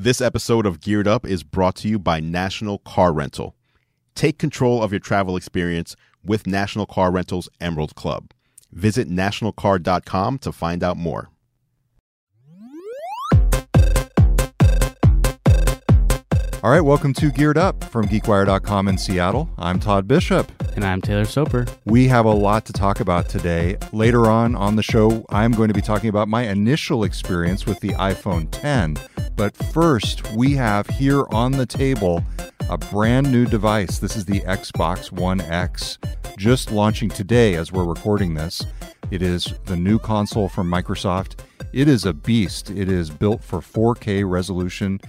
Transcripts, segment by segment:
This episode of Geared Up is brought to you by National Car Rental. Take control of your travel experience with National Car Rental's Emerald Club. Visit nationalcar.com to find out more. All right, welcome to Geared Up from GeekWire.com in Seattle. I'm Todd Bishop. And I'm Taylor Soper. We have a lot to talk about today. Later on on the show, I'm going to be talking about my initial experience with the iPhone 10. But first, we have here on the table a brand new device. This is the Xbox One X, just launching today as we're recording this. It is the new console from Microsoft. It is a beast. It is built for 4K resolution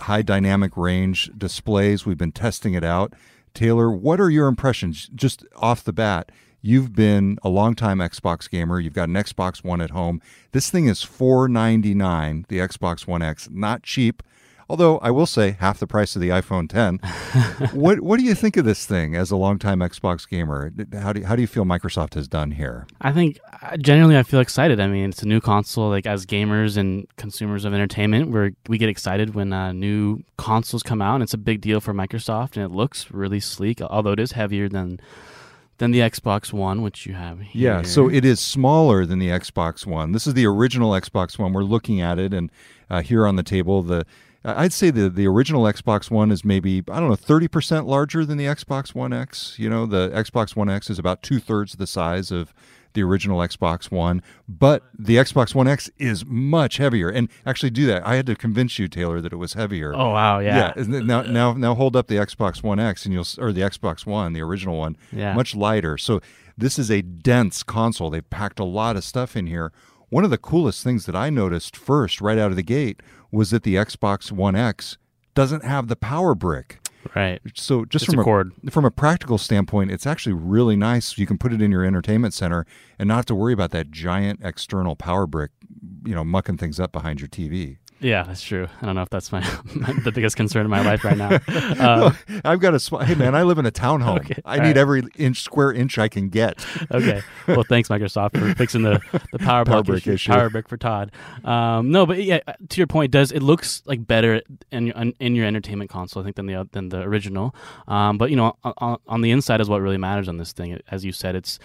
high dynamic range displays. We've been testing it out. Taylor, what are your impressions just off the bat? You've been a longtime Xbox gamer. You've got an Xbox One at home. This thing is 499, the Xbox One X. Not cheap. Although I will say half the price of the iPhone 10. what what do you think of this thing as a longtime Xbox gamer? How do you, how do you feel Microsoft has done here? I think uh, generally I feel excited. I mean, it's a new console. Like as gamers and consumers of entertainment, we we get excited when uh, new consoles come out. And it's a big deal for Microsoft, and it looks really sleek. Although it is heavier than than the Xbox One, which you have here. Yeah, so it is smaller than the Xbox One. This is the original Xbox One. We're looking at it, and uh, here on the table, the I'd say the the original Xbox One is maybe I don't know thirty percent larger than the Xbox One X. You know, the Xbox One X is about two thirds the size of the original Xbox One, but the Xbox One X is much heavier. And actually, do that. I had to convince you, Taylor, that it was heavier. Oh wow, yeah. Yeah. Now, now, now, hold up the Xbox One X, and you'll or the Xbox One, the original one, yeah. much lighter. So this is a dense console. They've packed a lot of stuff in here. One of the coolest things that I noticed first, right out of the gate, was that the Xbox One X doesn't have the power brick. Right. So just it's from a, cord. from a practical standpoint, it's actually really nice. You can put it in your entertainment center and not have to worry about that giant external power brick, you know, mucking things up behind your TV. Yeah, that's true. I don't know if that's my, the biggest concern in my life right now. Uh, I've got a hey man, I live in a townhome. Okay, I need right. every inch square inch I can get. okay. Well, thanks Microsoft for fixing the the power, Power brick issue. Power brick for Todd. Um, no, but yeah, to your point, does it looks like better in your in your entertainment console, I think, than the than the original. Um, but you know, on, on the inside is what really matters on this thing. As you said, it's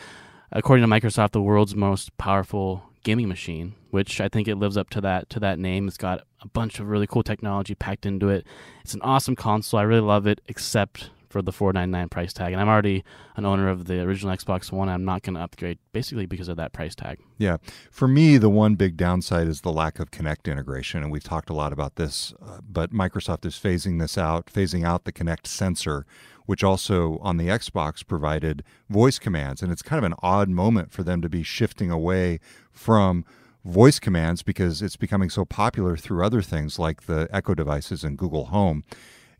according to Microsoft, the world's most powerful gaming machine, which I think it lives up to that to that name. It's got a bunch of really cool technology packed into it. It's an awesome console. I really love it, except for the 499 price tag. And I'm already an owner of the original Xbox One. I'm not going to upgrade basically because of that price tag. Yeah. For me, the one big downside is the lack of Kinect integration. And we've talked a lot about this, uh, but Microsoft is phasing this out, phasing out the Kinect sensor, which also on the Xbox provided voice commands. And it's kind of an odd moment for them to be shifting away from voice commands because it's becoming so popular through other things like the Echo devices and Google Home.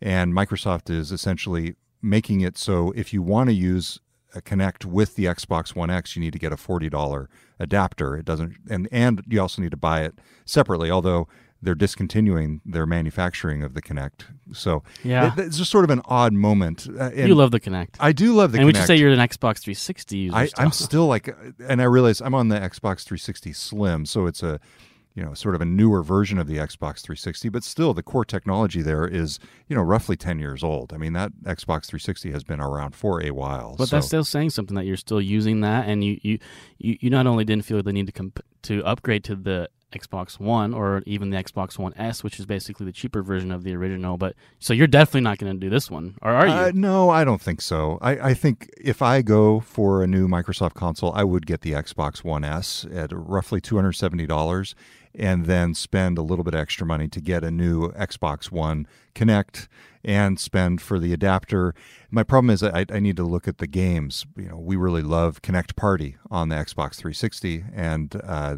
And Microsoft is essentially making it so if you want to use Kinect with the Xbox One X, you need to get a forty dollar adapter. It doesn't, and and you also need to buy it separately. Although they're discontinuing their manufacturing of the Kinect, so Yeah. it- it's just sort of an odd moment. Uh, you love the Kinect. I do love the. and would Kinect. you say you're an Xbox 360 user? I, still? I'm still like, and I realize I'm on the Xbox 360 Slim, so it's a, you know, sort of a newer version of the Xbox 360, but still the core technology there is, you know, roughly 10 years old. I mean, that Xbox 360 has been around for a while. But so. that's still saying something that you're still using that, and you you, you, you not only didn't feel the need to comp- to upgrade to the Xbox One or even the Xbox One S, which is basically the cheaper version of the original. But so you're definitely not going to do this one, or are you? Uh, no, I don't think so. I, I think if I go for a new Microsoft console, I would get the Xbox One S at roughly $270 and then spend a little bit extra money to get a new Xbox One Kinect and spend for the adapter. My problem is I, I need to look at the games. You know, we really love Kinect Party on the Xbox 360, and uh,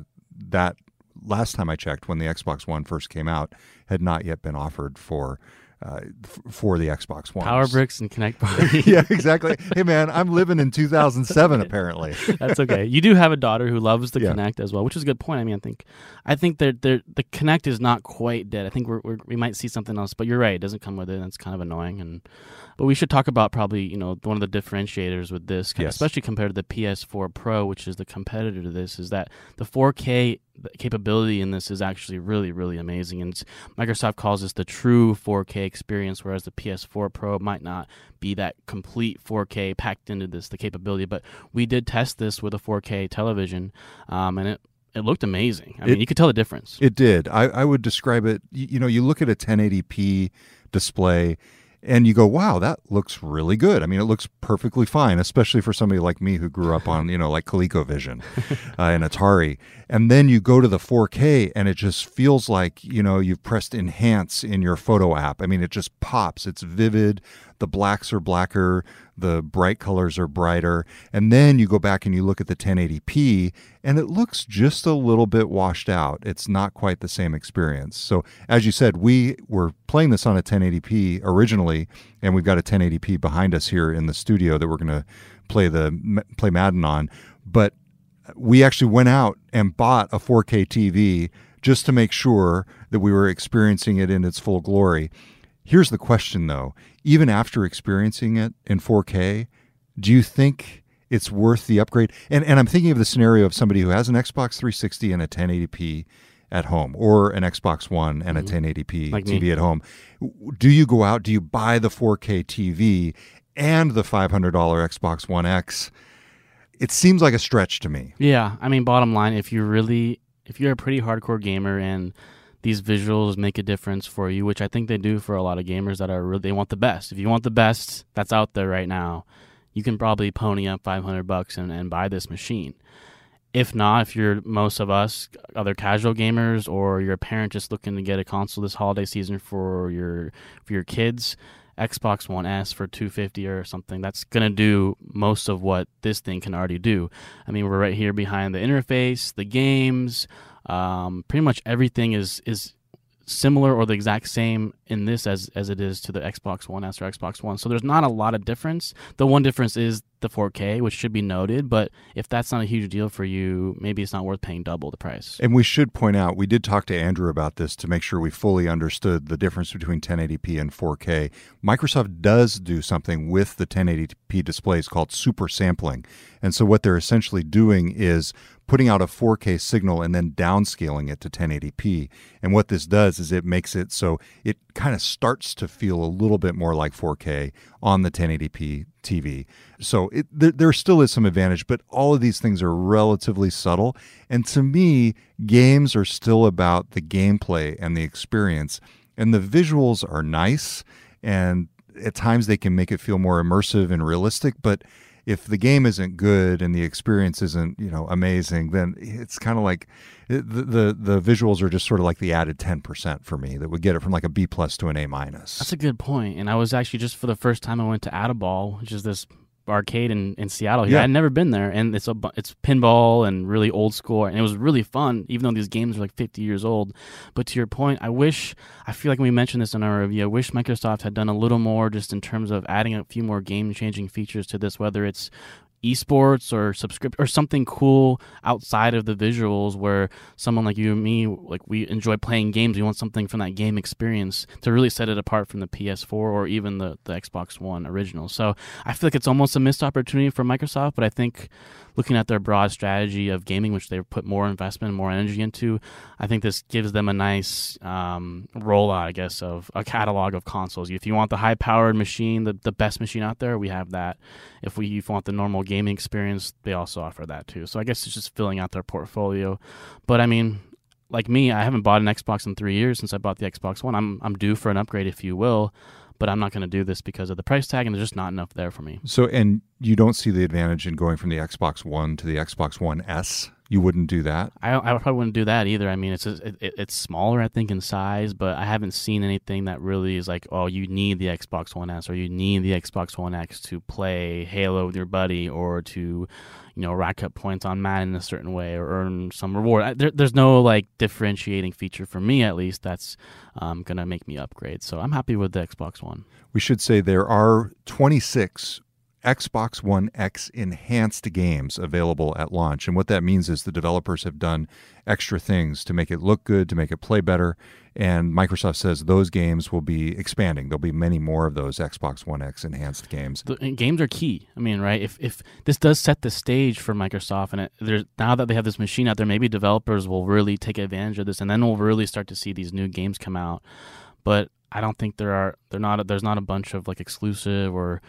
that last time I checked, when the Xbox One first came out, had not yet been offered for uh, f- for the Xbox One. Power bricks and Kinect Party. yeah, exactly. Hey, man, I'm living in 2007. Apparently, That's okay. You do have a daughter who loves the Yeah. Kinect as well, which is a good point. I mean, I think, I think that the Kinect is not quite dead. I think we're, we're, we might see something else, but you're right. It doesn't come with it. and It's kind of annoying. And but we should talk about probably you know one of the differentiators with this, Yes. especially compared to the PS4 Pro, which is the competitor to this, is that the 4K the capability in this is actually really, really amazing. And Microsoft calls this the true 4K experience, whereas the PS4 Pro might not be that complete 4K packed into this, the capability. But we did test this with a 4K television, um, and it it looked amazing. I It- mean, you could tell the difference. It did. I, I would describe it. You, you know, you look at a 1080p display and you go, wow, that looks really good. I mean, it looks perfectly fine, especially for somebody like me who grew up on, you know, like ColecoVision uh, and Atari. And then you go to the 4K and it just feels like, you know, you've pressed enhance in your photo app. I mean, it just pops. It's vivid. The blacks are blacker. The bright colors are brighter. And then you go back and you look at the 1080p and it looks just a little bit washed out. It's not quite the same experience. So, as you said, we were playing this on a 1080p originally, and we've got a 1080p behind us here in the studio that we're going to play the play Madden on. But we actually went out and bought a 4K TV just to make sure that we were experiencing it in its full glory. Here's the question though even after experiencing it in 4K, do you think it's worth the upgrade? And, and I'm thinking of the scenario of somebody who has an Xbox 360 and a 1080p at home or an Xbox One and a mm-hmm. 1080p Like me. TV at home. Do you go out, do you buy the 4K TV and the $500 Xbox One X? It seems like a stretch to me. Yeah, I mean, bottom line, if you really, if you're a pretty hardcore gamer and these visuals make a difference for you, which I think they do for a lot of gamers that are really they want the best. If you want the best that's out there right now, you can probably pony up 500 bucks and, and buy this machine. If not, if you're most of us other casual gamers or you're a parent just looking to get a console this holiday season for your for your kids, Xbox One S for 250 or something, that's going to do most of what this thing can already do. I mean, we're right here behind the interface, the games, um, pretty much everything is is similar or the exact same in this as as it is to the Xbox One S or Xbox One. So there's not a lot of difference. The one difference is the 4K, which should be noted, but if that's not a huge deal for you, maybe it's not worth paying double the price. And we should point out, we did talk to Andrew about this to make sure we fully understood the difference between 1080p and 4K. Microsoft does do something with the 1080p displays called super sampling. And so what they're essentially doing is putting out a 4K signal and then downscaling it to 1080p. And what this does is it makes it so it kind of starts to feel a little bit more like 4K on the 1080p TV. So it, there, there still is some advantage, but all of these things are relatively subtle. And to me, games are still about the gameplay and the experience. And the visuals are nice, and at times they can make it feel more immersive and realistic. But if the game isn't good and the experience isn't you know amazing, then it's kind of like eh, the, the the visuals are just sort of like the added ten percent for me that would get it from like a B plus to an A minus. That's a good. And I was actually just for the first time I went to Add-a-Ball, which is this arcade in, in Seattle. Here. Yeah. I'd never been there, and it's a it's pinball and really old school, and it was really fun. Even though these games are like 50 years old, but to your point, I wish I feel like we mentioned this in our review. I wish Microsoft had done a little more just in terms of adding a few more game changing features to this, whether it's esports or subscript or something cool outside of the visuals where someone like you and me like we enjoy playing games. We want something from that game experience to really set it apart from the ps4 or even the, the xbox one original. So i feel like it's almost a missed opportunity for microsoft but i think looking at their broad strategy of gaming which they've put more investment more energy into i think this gives them a nice um, rollout i guess of a catalog of consoles if you want the high powered machine the, the best machine out there we have that if we if you want the normal gaming experience, they also offer that too. So I guess it's just filling out their portfolio. But I mean, like me, I haven't bought an Xbox in three years since I bought the Xbox One. I'm I'm due for an upgrade, if you will, but I'm not going to do this because of the price tag, and there's just not enough there for me. So, and you don't see the advantage in going from the Xbox One to the Xbox One S. You wouldn't do that. I, I probably wouldn't do that either. I mean, it's it, it's smaller, I think, in size, but I haven't seen anything that really is like, oh, you need the Xbox One S or you need the Xbox One X to play Halo with your buddy or to, you know, rack up points on Madden in a certain way or earn some reward. I, there, there's no like differentiating feature for me, at least, that's um, gonna make me upgrade. So I'm happy with the Xbox One. We should say there are 26 Xbox One X enhanced games available at launch. And what that means is the developers have done extra things to make it look good, to make it play better. And Microsoft says those games will be expanding. There'll be many more of those Xbox One X enhanced games. The, games are key. I mean, right? If if this does set the stage for Microsoft, and it, now that they have this machine out there, maybe developers will really take advantage of this, and then we'll really start to see these new games come out. But I don't think there are. They're not. There's not a bunch of like exclusive or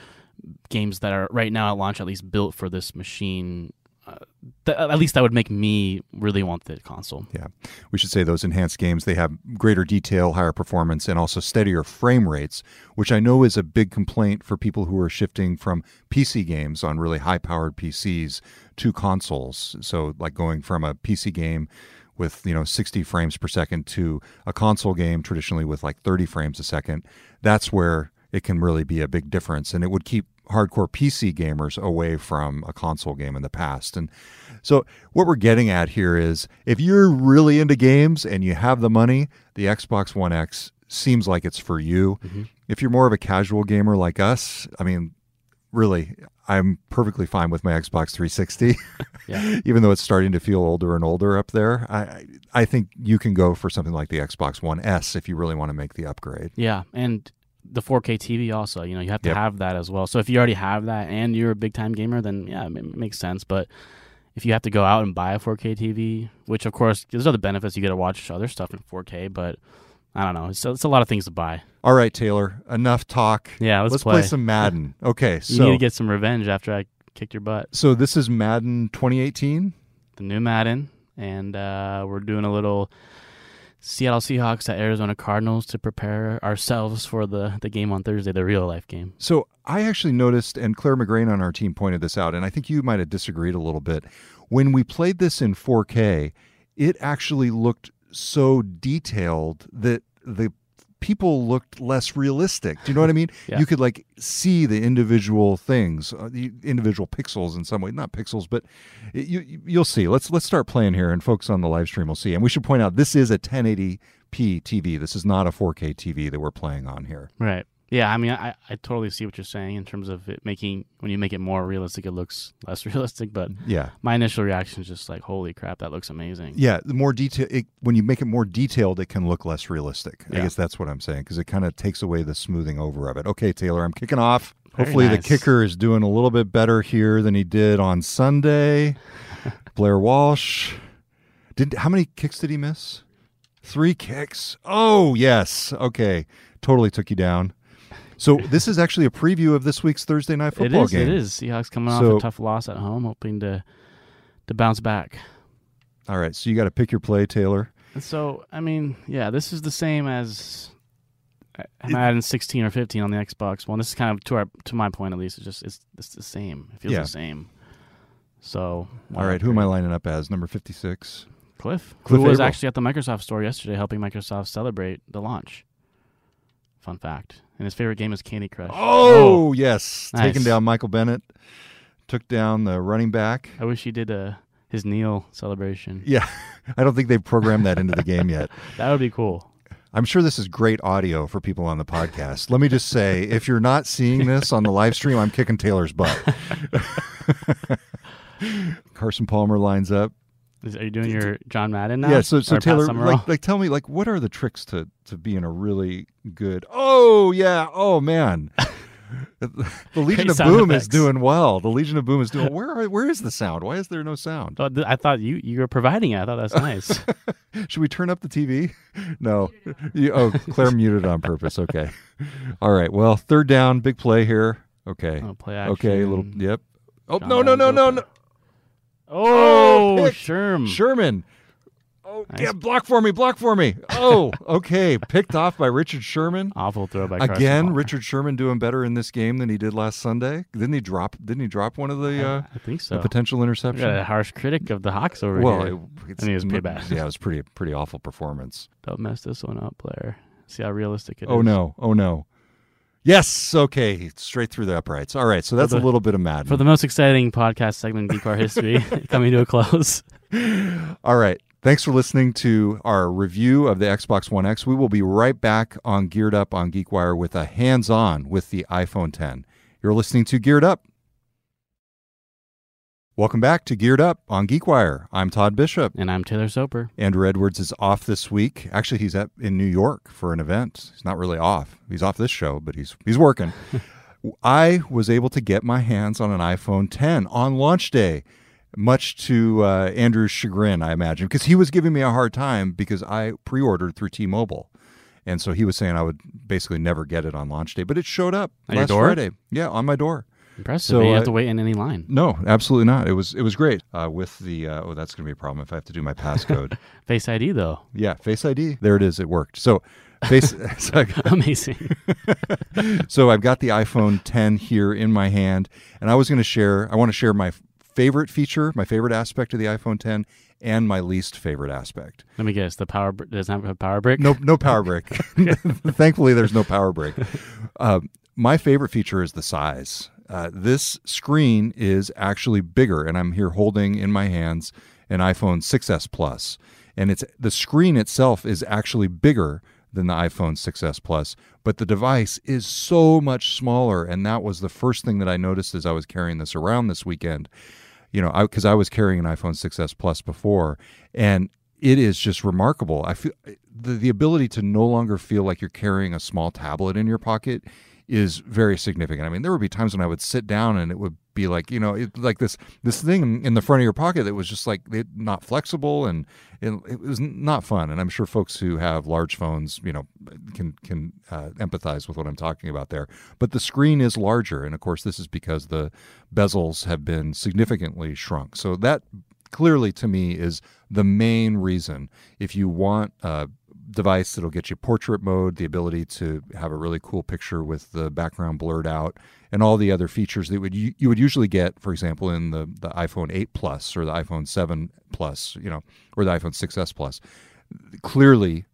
games that are right now at launch at least built for this machine uh, th- at least that would make me really want the console. Yeah, we should say those enhanced games they have greater detail, higher performance, and also steadier frame rates, which I know is a big complaint for people who are shifting from PC games on really high-powered PCs to consoles. So, like going from a PC game with you know 60 frames per second to a console game traditionally with like 30 frames a second. That's where it can really be a big difference. And it would keep hardcore PC gamers away from a console game in the past. And so, what we're getting at here is if you're really into games and you have the money, the Xbox One X seems like it's for you. Mm-hmm. If you're more of a casual gamer like us, I mean, really, I'm perfectly fine with my Xbox 360, yeah. even though it's starting to feel older and older up there. I I think you can go for something like the Xbox One S if you really want to make the upgrade. Yeah, and the 4K TV also. You know, you have to yep. have that as well. So if you already have that and you're a big time gamer, then yeah, it makes sense. But if you have to go out and buy a 4K TV, which of course there's other benefits, you get to watch other stuff in 4K. But I don't know, it's, it's a lot of things to buy. All right, Taylor, enough talk. Yeah, let's, let's play. play. some Madden. Okay, you need to get some revenge after I kicked your butt. So this is Madden 2018, the new Madden, and uh, we're doing a little Seattle Seahawks at Arizona Cardinals to prepare ourselves for the, the game on Thursday, the real life game. So I actually noticed, and Claire McGrane on our team pointed this out, and I think you might have disagreed a little bit. When we played this in 4K, it actually looked so detailed that the people looked less realistic. Do you know what I mean? yeah. You could like see the individual things, uh, the individual pixels in some way, not pixels, but it, you you'll see. Let's let's start playing here, and folks on the live stream will see. And we should point out this is a 1080p TV. This is not a 4K TV that we're playing on here. Right. Yeah, I mean, I, I totally see what you're saying in terms of it making when you make it more realistic, it looks less realistic. But yeah, my initial reaction is just like, holy crap, that looks amazing. Yeah, the more detail when you make it more detailed, it can look less realistic. Yeah. I guess that's what I'm saying because it kind of takes away the smoothing over of it. Okay, Taylor, I'm kicking off. Very Hopefully, nice. the kicker is doing a little bit better here than he did on Sunday. Blair Walsh did how many kicks did he miss? Three kicks. Oh yes. Okay, totally took you down. So this is actually a preview of this week's Thursday night football it is, game. It is. Seahawks coming so, off a tough loss at home, hoping to to bounce back. All right, so you got to pick your play, Taylor. And so, I mean, yeah, this is the same as uh, I'm adding 16 or 15 on the Xbox One. This is kind of to our to my point at least. It's just it's it's the same. It feels yeah. the same. So, all right, who am I lining up as? Number 56. Cliff. Cliff who was actually at the Microsoft store yesterday, helping Microsoft celebrate the launch. Fun fact and his favorite game is Candy Crush. Oh, oh. yes, nice. taking down Michael Bennett, took down the running back. I wish he did a uh, his kneel celebration. Yeah, I don't think they've programmed that into the game yet. That would be cool. I'm sure this is great audio for people on the podcast. Let me just say, if you're not seeing this on the live stream, I'm kicking Taylor's butt. Carson Palmer lines up. Is, are you doing your John Madden now? Yeah. So, so Taylor, like, like, tell me, like, what are the tricks to to being a really good? Oh yeah. Oh man. the Legion of Boom effects. is doing well. The Legion of Boom is doing. Where are, where is the sound? Why is there no sound? Oh, I thought you you were providing it. I thought that's nice. Should we turn up the TV? No. You, oh, Claire muted on purpose. Okay. All right. Well, third down, big play here. Okay. Oh, play action. Okay. Little. Yep. Oh John no no no no no. Oh, oh Sherm. Sherman. Oh, nice. yeah, block for me, block for me. Oh, okay. Picked off by Richard Sherman. Awful throw by Carson Again, Richard Sherman doing better in this game than he did last Sunday. Didn't he drop didn't he drop one of the uh, I think so. potential interception? a harsh critic of the Hawks over well, here. Well, it, it was pretty bad. Yeah, it was pretty pretty awful performance. Don't mess this one up, player. See how realistic it oh, is. no. Oh no. Yes. Okay. Straight through the uprights. All right. So that's the, a little bit of mad. For the most exciting podcast segment in Geek history coming to a close. All right. Thanks for listening to our review of the Xbox One X. We will be right back on Geared Up on GeekWire with a hands on with the iPhone 10. You're listening to Geared Up Welcome back to Geared Up on GeekWire. I'm Todd Bishop. And I'm Taylor Soper. Andrew Edwards is off this week. Actually, he's at, in New York for an event. He's not really off. He's off this show, but he's he's working. I was able to get my hands on an iPhone 10 on launch day, much to uh, Andrew's chagrin, I imagine, because he was giving me a hard time because I pre-ordered through T-Mobile. And so he was saying I would basically never get it on launch day, but it showed up your last? Friday. Yeah, on my door. Impressive. So, you uh, have to wait in any line. No, absolutely not. It was it was great. Uh, with the uh, oh, that's going to be a problem if I have to do my passcode. Face ID, though. yeah, Face ID. There it is. It worked. So face. so, got- Amazing. so I've got the iPhone 10 here in my hand, and I was going to share. I want to share my favorite feature, my favorite aspect of the iPhone 10, and my least favorite aspect. Let me guess. The power br- doesn't have a power brick? No, no power brick. Thankfully, there's no power brick. Uh, my favorite feature is the size. Uh, this screen is actually bigger, and I'm here holding in my hands an iPhone 6s Plus, and it's the screen itself is actually bigger than the iPhone 6s Plus, but the device is so much smaller, and that was the first thing that I noticed as I was carrying this around this weekend. You know, because I, was carrying an iPhone 6s Plus before, and it is just remarkable. I feel the, the ability to no longer feel like you're carrying a small tablet in your pocket is very significant. I mean, there would be times when I would sit down and it would be like, you know, it, like this this thing in the front of your pocket that was just like it, not flexible and it, it was not fun. And I'm sure folks who have large phones, you know, can can uh, empathize with what I'm talking about there. But the screen is larger, and of course, this is because the bezels have been significantly shrunk. So that clearly to me is the main reason if you want a device that'll get you portrait mode the ability to have a really cool picture with the background blurred out and all the other features that would you, you would usually get for example in the, the iphone 8 plus or the iphone 7 plus you know or the iphone 6s plus. Clearly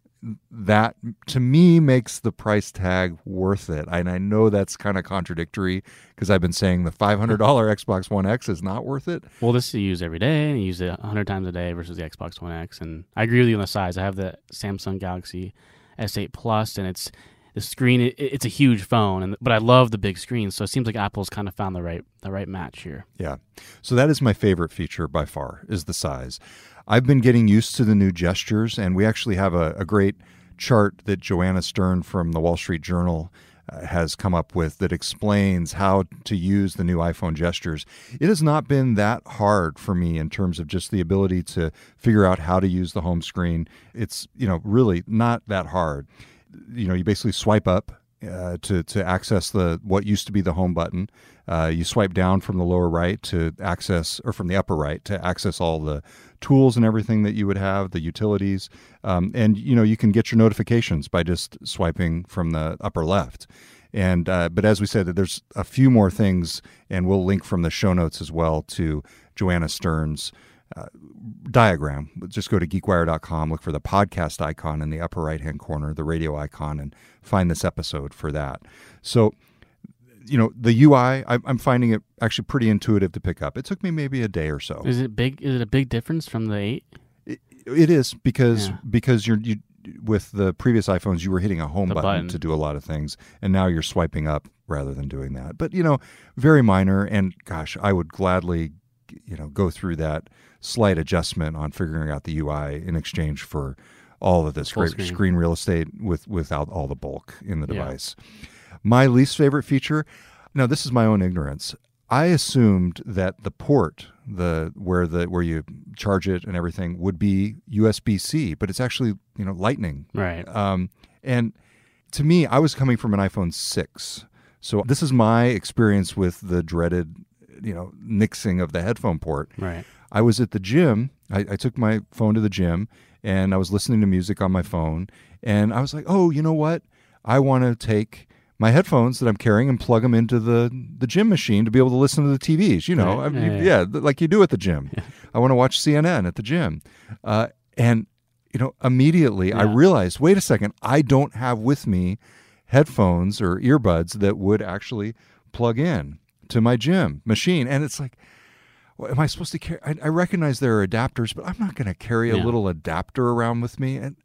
that to me makes the price tag worth it. And I know that's kind of contradictory because I've been saying the $500 Xbox One X is not worth it. Well, this you use every day, and you use it 100 times a day versus the Xbox One X. And I agree with you on the size. I have the Samsung Galaxy S8 Plus, and it's the screen. It, it's a huge phone, and but I love the big screen. So it seems like Apple's kind of found the right the right match here. Yeah. So that is my favorite feature by far is the size. I've been getting used to the new gestures, and we actually have a, a great chart that Joanna Stern from the Wall Street Journal uh, has come up with that explains how to use the new iPhone gestures. It has not been that hard for me in terms of just the ability to figure out how to use the home screen. It's, you know, really not that hard. You know, you basically swipe up uh, to to access the what used to be the home button. Uh, you swipe down from the lower right to access, or from the upper right to access all the tools and everything that you would have, the utilities, um, and you know you can get your notifications by just swiping from the upper left. And uh, but as we said, there's a few more things, and we'll link from the show notes as well to Joanna Stern's uh, diagram. Just go to geekwire.com, look for the podcast icon in the upper right hand corner, the radio icon, and find this episode for that. So, you know, the UI, I- I'm finding it actually pretty intuitive to pick up. It took me maybe a day or so. Is it big? Is it a big difference from the eight? It, it is because Yeah. because you're you with the previous iPhones you were hitting a home button, button. to do a lot of things and now you're swiping up rather than doing that. But you know, very minor and gosh, I would gladly you know go through that slight adjustment on figuring out the UI in exchange for all of this Full great screen. screen real estate with without all the bulk in the Yeah. device. My least favorite feature, now this is my own ignorance. I assumed that the port, the where the where you charge it and everything would be USB C, but it's actually you know Lightning. Right. Um, and to me, I was coming from an iPhone six, so this is my experience with the dreaded you know nixing of the headphone port. Right. I was at the gym. I, I took my phone to the gym and I was listening to music on my phone. And I was like, oh, you know what? I want to take my headphones that I'm carrying and plug them into the, the gym machine to be able to listen to the TVs, you know, Right. I mean, Yeah, yeah, yeah. like you do at the gym. I want to watch CNN at the gym. Uh, and, you know, immediately I realized, wait a second, I don't have with me headphones or earbuds that would actually plug in to my gym machine. And it's like, well, am I supposed to carry? I, I recognize there are adapters, but I'm not going to carry a Yeah. little adapter around with me. And,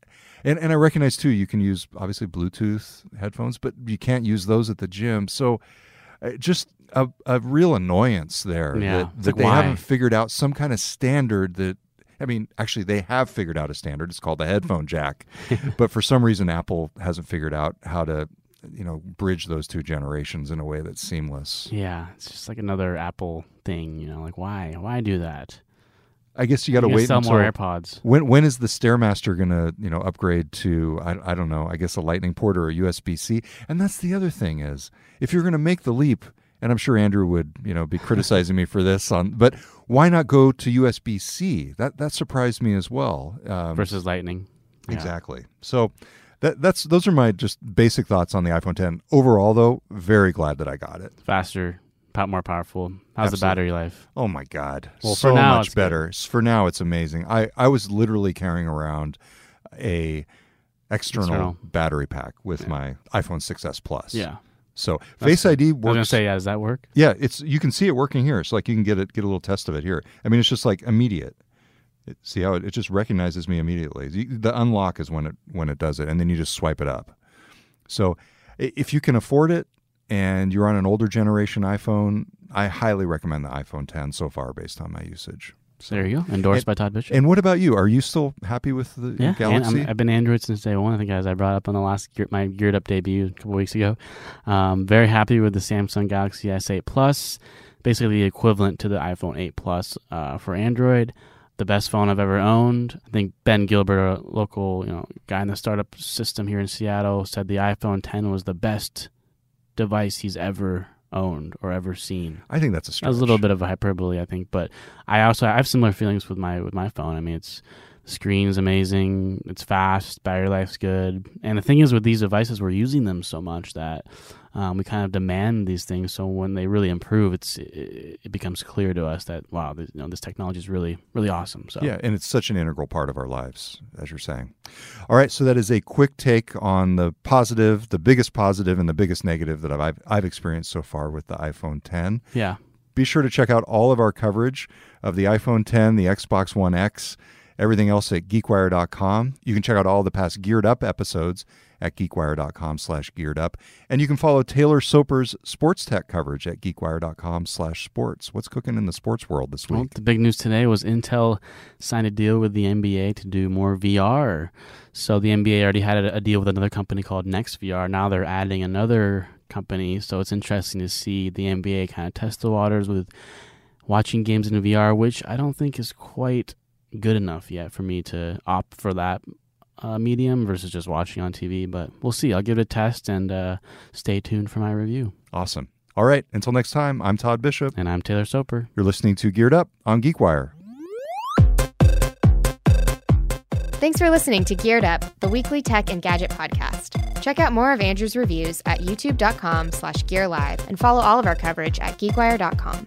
and and I recognize too, you can use obviously Bluetooth headphones, but you can't use those at the gym. So, uh, just a, a real annoyance there Yeah, that, that like, they why? haven't figured out some kind of standard that. I mean, actually, they have figured out a standard. It's called the headphone jack, but for some reason, Apple hasn't figured out how to, you know, bridge those two generations in a way that's seamless. Yeah, it's just like another Apple thing, you know. Like why? Why do that? I guess you got to wait sell until more AirPods. when when is the stairmaster going to you know upgrade to I, I don't know I guess a Lightning port or a USB C and that's the other thing is if you're going to make the leap and I'm sure Andrew would you know be criticizing me for this on but why not go to USB C that that surprised me as well um, versus Lightning. Yeah. exactly so that that's those are my just basic thoughts on the iPhone 10 overall though very glad that I got it Faster, more powerful. How's the battery life? Oh my god! Well, so for now, much it's good. better. S- For now, it's amazing. I I was literally carrying around a external, External. battery pack with my iPhone 6s Plus. Yeah. So Face ID I was gonna say, yeah, does that work? yeah, it's you can see it working here. So like you can get it get a little test of it here. I mean, it's just like immediate. It, see how it, it just recognizes me immediately. The, unlock is when it when it does it, and then you just swipe it up. So if you can afford it and you're on an older generation iPhone, I highly recommend the iPhone 10 so far based on my usage. So, There you go. Endorsed by Todd Bishop. And what about you? Are you still happy with the yeah, Galaxy? I'm, I've been Android since day one. I think, as I brought up on the last gear, my geared up debut a couple weeks ago. Um, very happy with the Samsung Galaxy S8 Plus, basically the equivalent to the iPhone 8 Plus uh, for Android. The best phone I've ever owned. I think Ben Gilbert, a local you know guy in the startup system here in Seattle, said the iPhone 10 was the best device he's ever owned or ever seen. I think that's a stretch. That was a little bit of a hyperbole, I think, but I also I have similar feelings with my with my phone. I mean, it's the screen's amazing, it's fast, battery life's good, and the thing is with these devices, we're using them so much that um, we kind of demand these things. So when they really improve, it's it, it becomes clear to us that wow, this, you know, this technology is really really awesome. So Yeah, and it's such an integral part of our lives, as you're saying. All right, so that is a quick take on the positive, the biggest positive, and the biggest negative that I've I've experienced so far with the iPhone 10. yeah, Be sure to check out all of our coverage of the iPhone 10, the Xbox One X, everything else at geekwire.com. You can check out all the past Geared Up episodes at geekwire.com slash geared up. And you can follow Taylor Soper's sports tech coverage at geekwire.com slash sports. What's cooking in the sports world this week? Well, the big news today was Intel signed a deal with the NBA to do more VR. So the NBA already had a, a deal with another company called NextVR. Now they're adding another company. So it's interesting to see the NBA kind of test the waters with watching games in VR, which I don't think is quite good enough yet for me to opt for that uh, medium versus just watching on TV. But we'll see. I'll give it a test and uh, stay tuned for my review. Awesome. All right, until next time, I'm Todd Bishop. And I'm Taylor Soper. You're listening to Geared Up on GeekWire. Thanks for listening to Geared Up, the weekly tech and gadget podcast. Check out more of Andrew's reviews at youtube.com slash gear live and follow all of our coverage at geekwire.com.